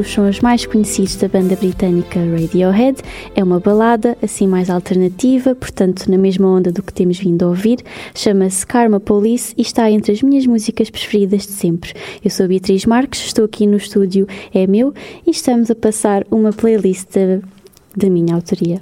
Dos sons mais conhecidos da banda britânica Radiohead. É uma balada, assim mais alternativa, portanto na mesma onda do que temos vindo a ouvir. Chama-se Karma Police e está entre as minhas músicas preferidas de sempre. Eu sou Beatriz Marques, estou aqui no estúdio É Meu e estamos a passar uma playlist da minha autoria.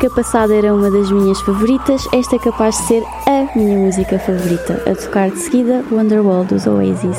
Música passada era uma das minhas favoritas, esta é capaz de ser a minha música favorita. A tocar de seguida, Wonderwall dos Oasis.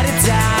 a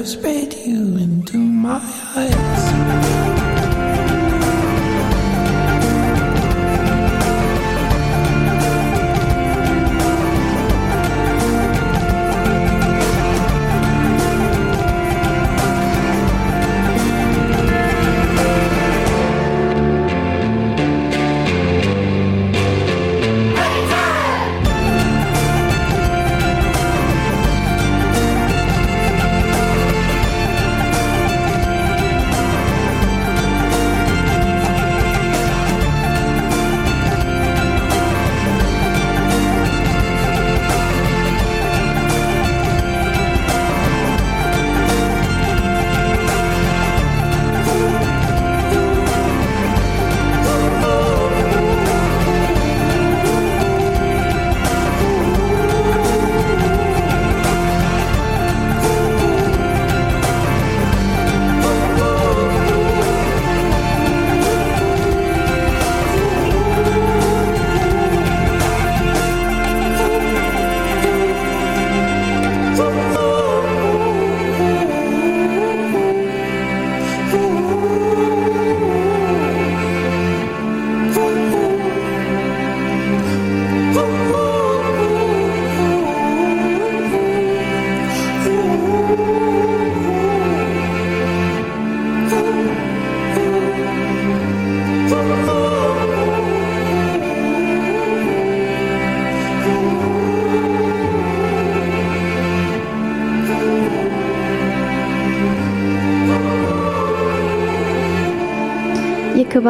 have sprayed you into my eyes.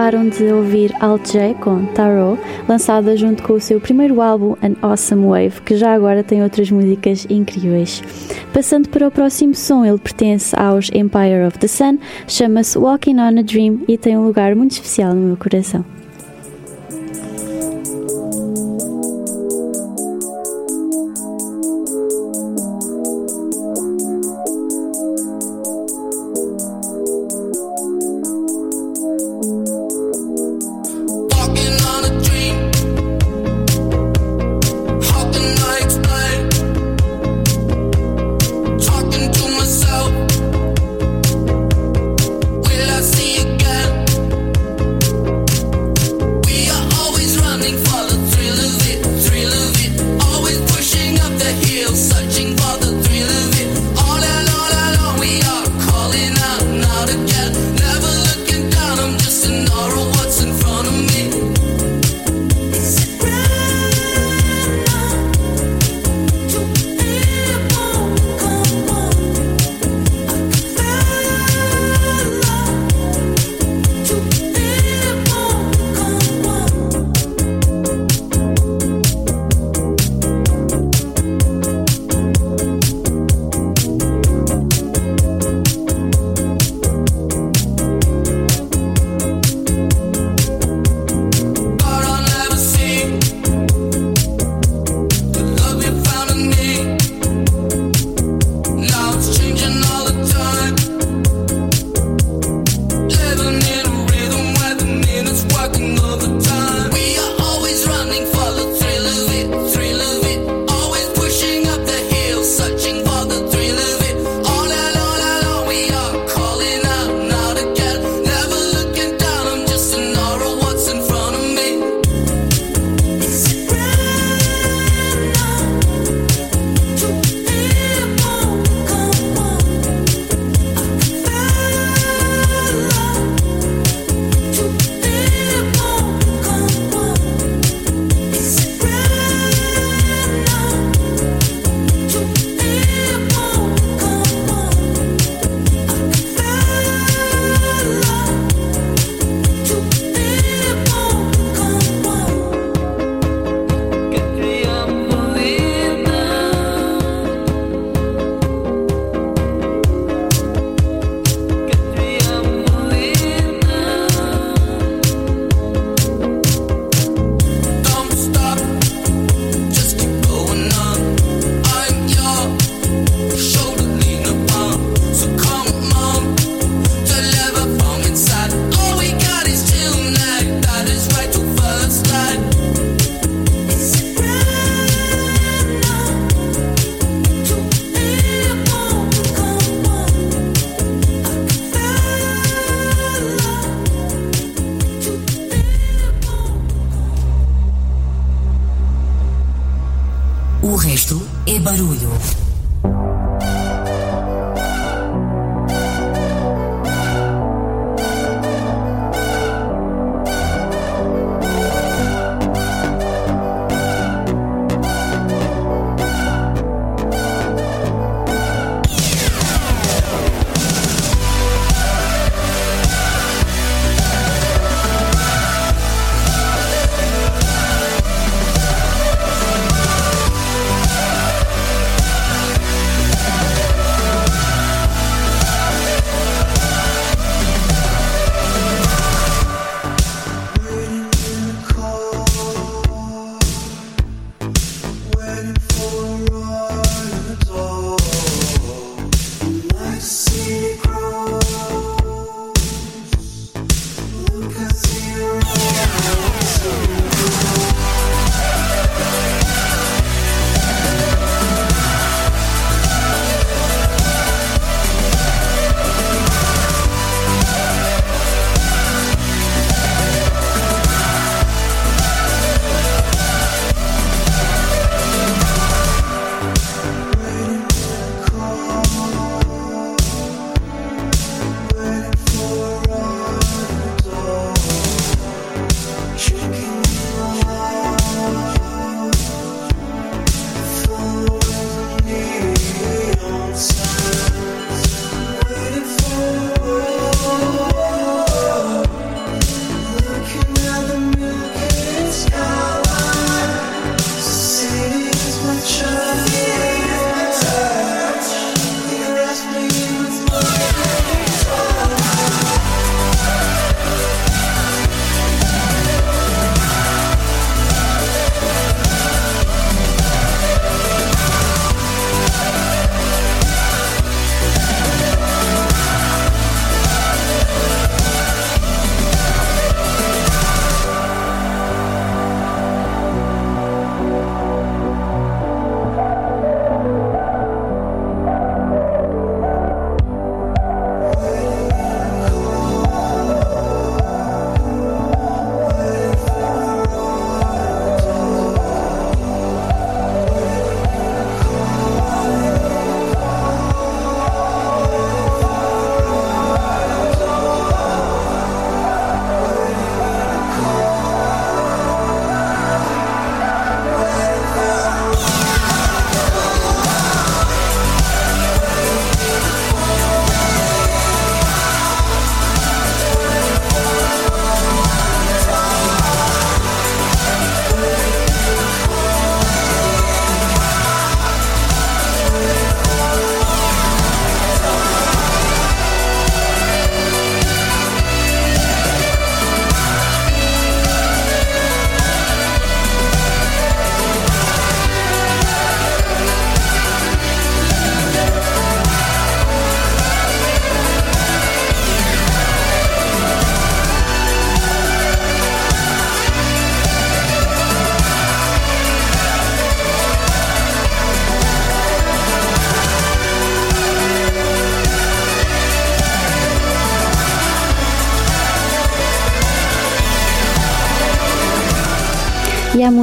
acabaram de ouvir Alce com Tarot, lançada junto com o seu primeiro álbum An Awesome Wave, que já agora tem outras músicas incríveis. Passando para o próximo som, ele pertence aos Empire of the Sun, chama-se Walking on a Dream e tem um lugar muito especial no meu coração.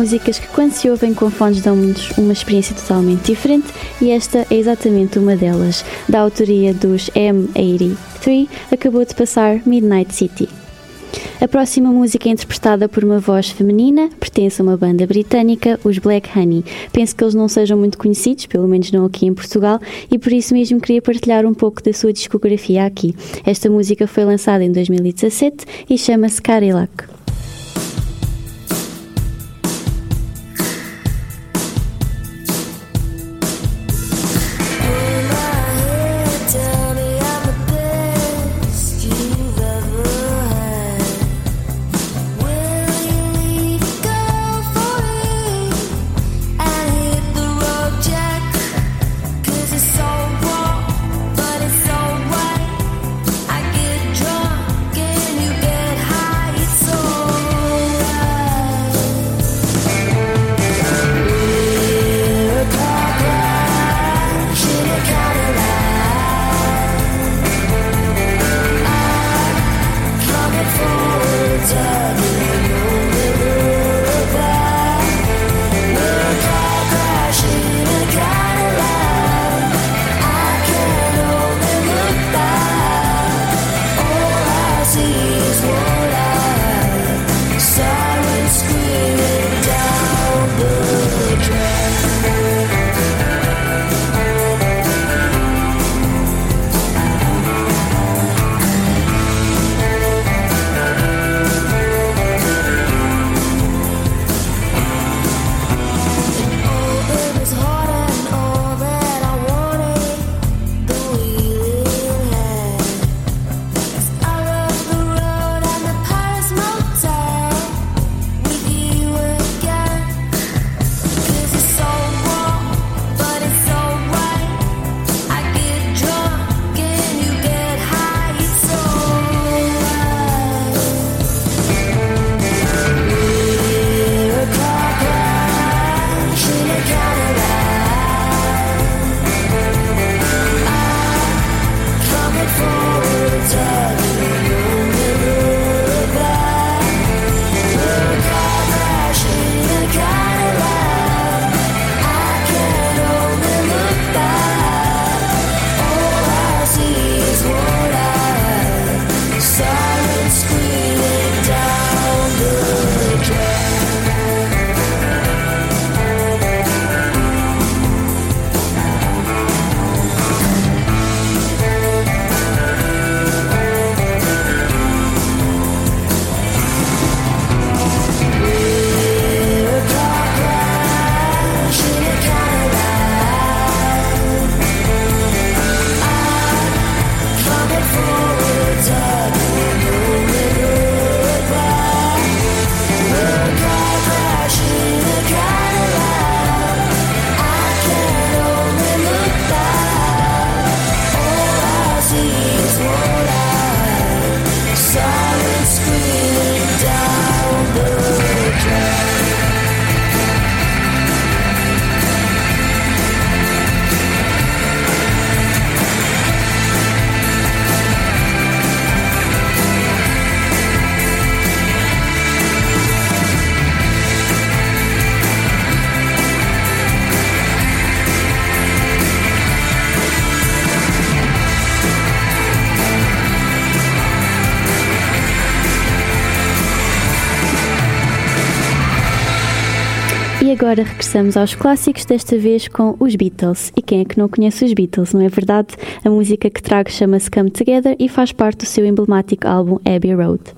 Músicas que, quando se ouvem com fones, dão-nos uma experiência totalmente diferente, e esta é exatamente uma delas. Da autoria dos M83, acabou de passar Midnight City. A próxima música é interpretada por uma voz feminina, pertence a uma banda britânica, os Black Honey. Penso que eles não sejam muito conhecidos, pelo menos não aqui em Portugal, e por isso mesmo queria partilhar um pouco da sua discografia aqui. Esta música foi lançada em 2017 e chama-se Cadillac. Regressamos aos clássicos, desta vez com os Beatles. E quem é que não conhece os Beatles, não é verdade? A música que trago chama-se Come Together e faz parte do seu emblemático álbum Abbey Road.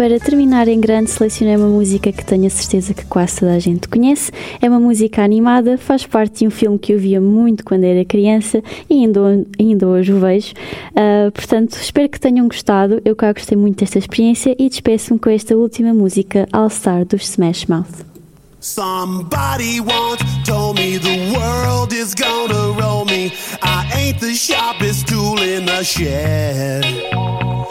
Para terminar em grande, selecionei uma música que tenho a certeza que quase toda a gente conhece. É uma música animada, faz parte de um filme que eu via muito quando era criança e ainda, ainda hoje o vejo. Ah, portanto, espero que tenham gostado. Eu cá gostei muito desta experiência e despeço-me com esta última música, All Star dos Smash Mouth.
Somebody once told me the world is gonna roll me. I ain't the sharpest tool in the shed.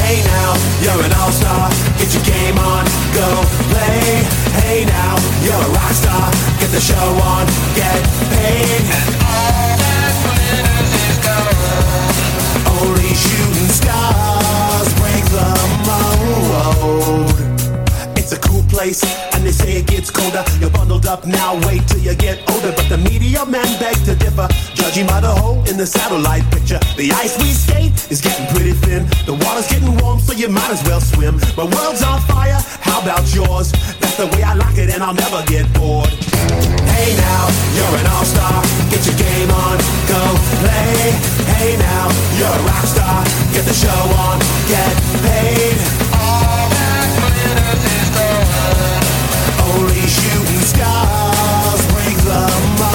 Hey now, you're an all-star. Get your game on, go play. Hey now, you're a rock star. Get the show on, get paid. And all that glitters is gold. Only shooting stars break the mold. It's a cool place, and they say it gets colder. You're bundled up now, wait till you get older. But the media men beg to differ, judging by the hole in the satellite picture. The ice we skate is getting pretty thin. The water's getting warm, so you might as well swim. My world's on fire, how about yours? That's the way I like it, and I'll never get bored. Hey now, you're an all-star. Get your game on, go play. Hey now, you're a rock star. Get the show on, get paid. All that glitters is gold. Only shooting stars break the.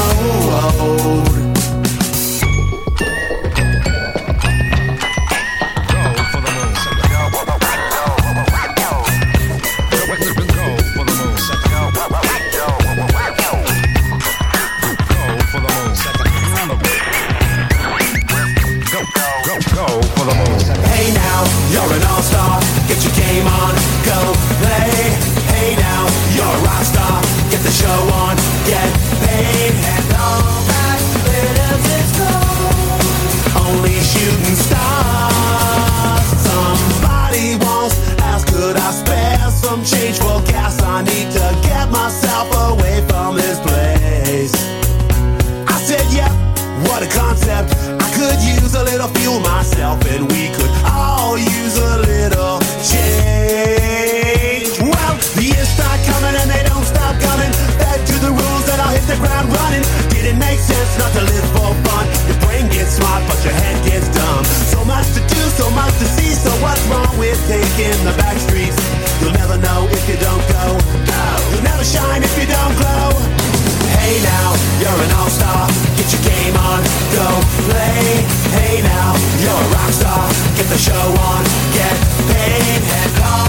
The show on, get paid. And all that glitters is gold. Only shooting stars. Taking the back streets? You'll never know if you don't go. You'll never shine if you don't glow. Hey now, you're an all-star. Get your game on, go play. Hey now, you're a rock star. Get the show on, get paid. And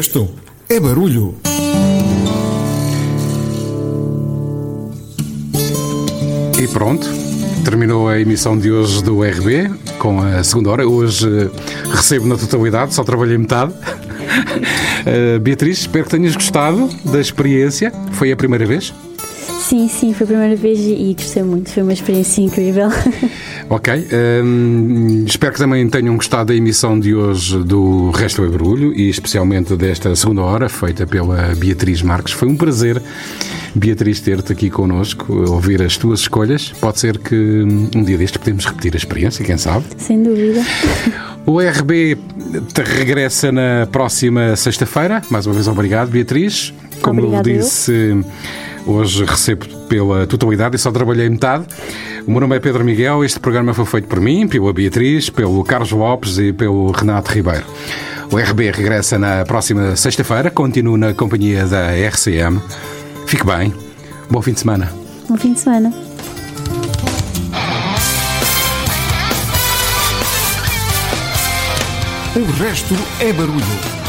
resto é barulho.
E pronto, terminou a emissão de hoje do RB com a segunda hora. Hoje eh, recebo na totalidade, só trabalhei metade. Eh, Beatriz, espero que tenhas gostado da experiência. Foi a primeira vez?
Sim, sim, foi a primeira vez e e gostei muito. Foi uma experiência incrível.
Ok. hum, espero que também tenham gostado da emissão de hoje do Resto é Barulho e especialmente desta segunda hora, feita pela Beatriz Marques. Foi um prazer, Beatriz, ter-te aqui connosco, ouvir as tuas escolhas. Pode ser que hum, um dia destes podemos repetir a experiência, quem sabe?
Sem dúvida.
O RB te regressa na próxima sexta-feira. Mais uma vez, obrigado, Beatriz. Como
Obrigada
eu
eu.
disse, hoje recebo pela totalidade e só trabalhei metade. O meu nome é Pedro Miguel. Este programa foi feito por mim, pela Beatriz, pelo Carlos Lopes e pelo Renato Ribeiro. O RB regressa na próxima sexta-feira. Continuo na companhia da RCM. Fique bem. Bom fim de semana.
Bom fim de semana.
O resto é barulho.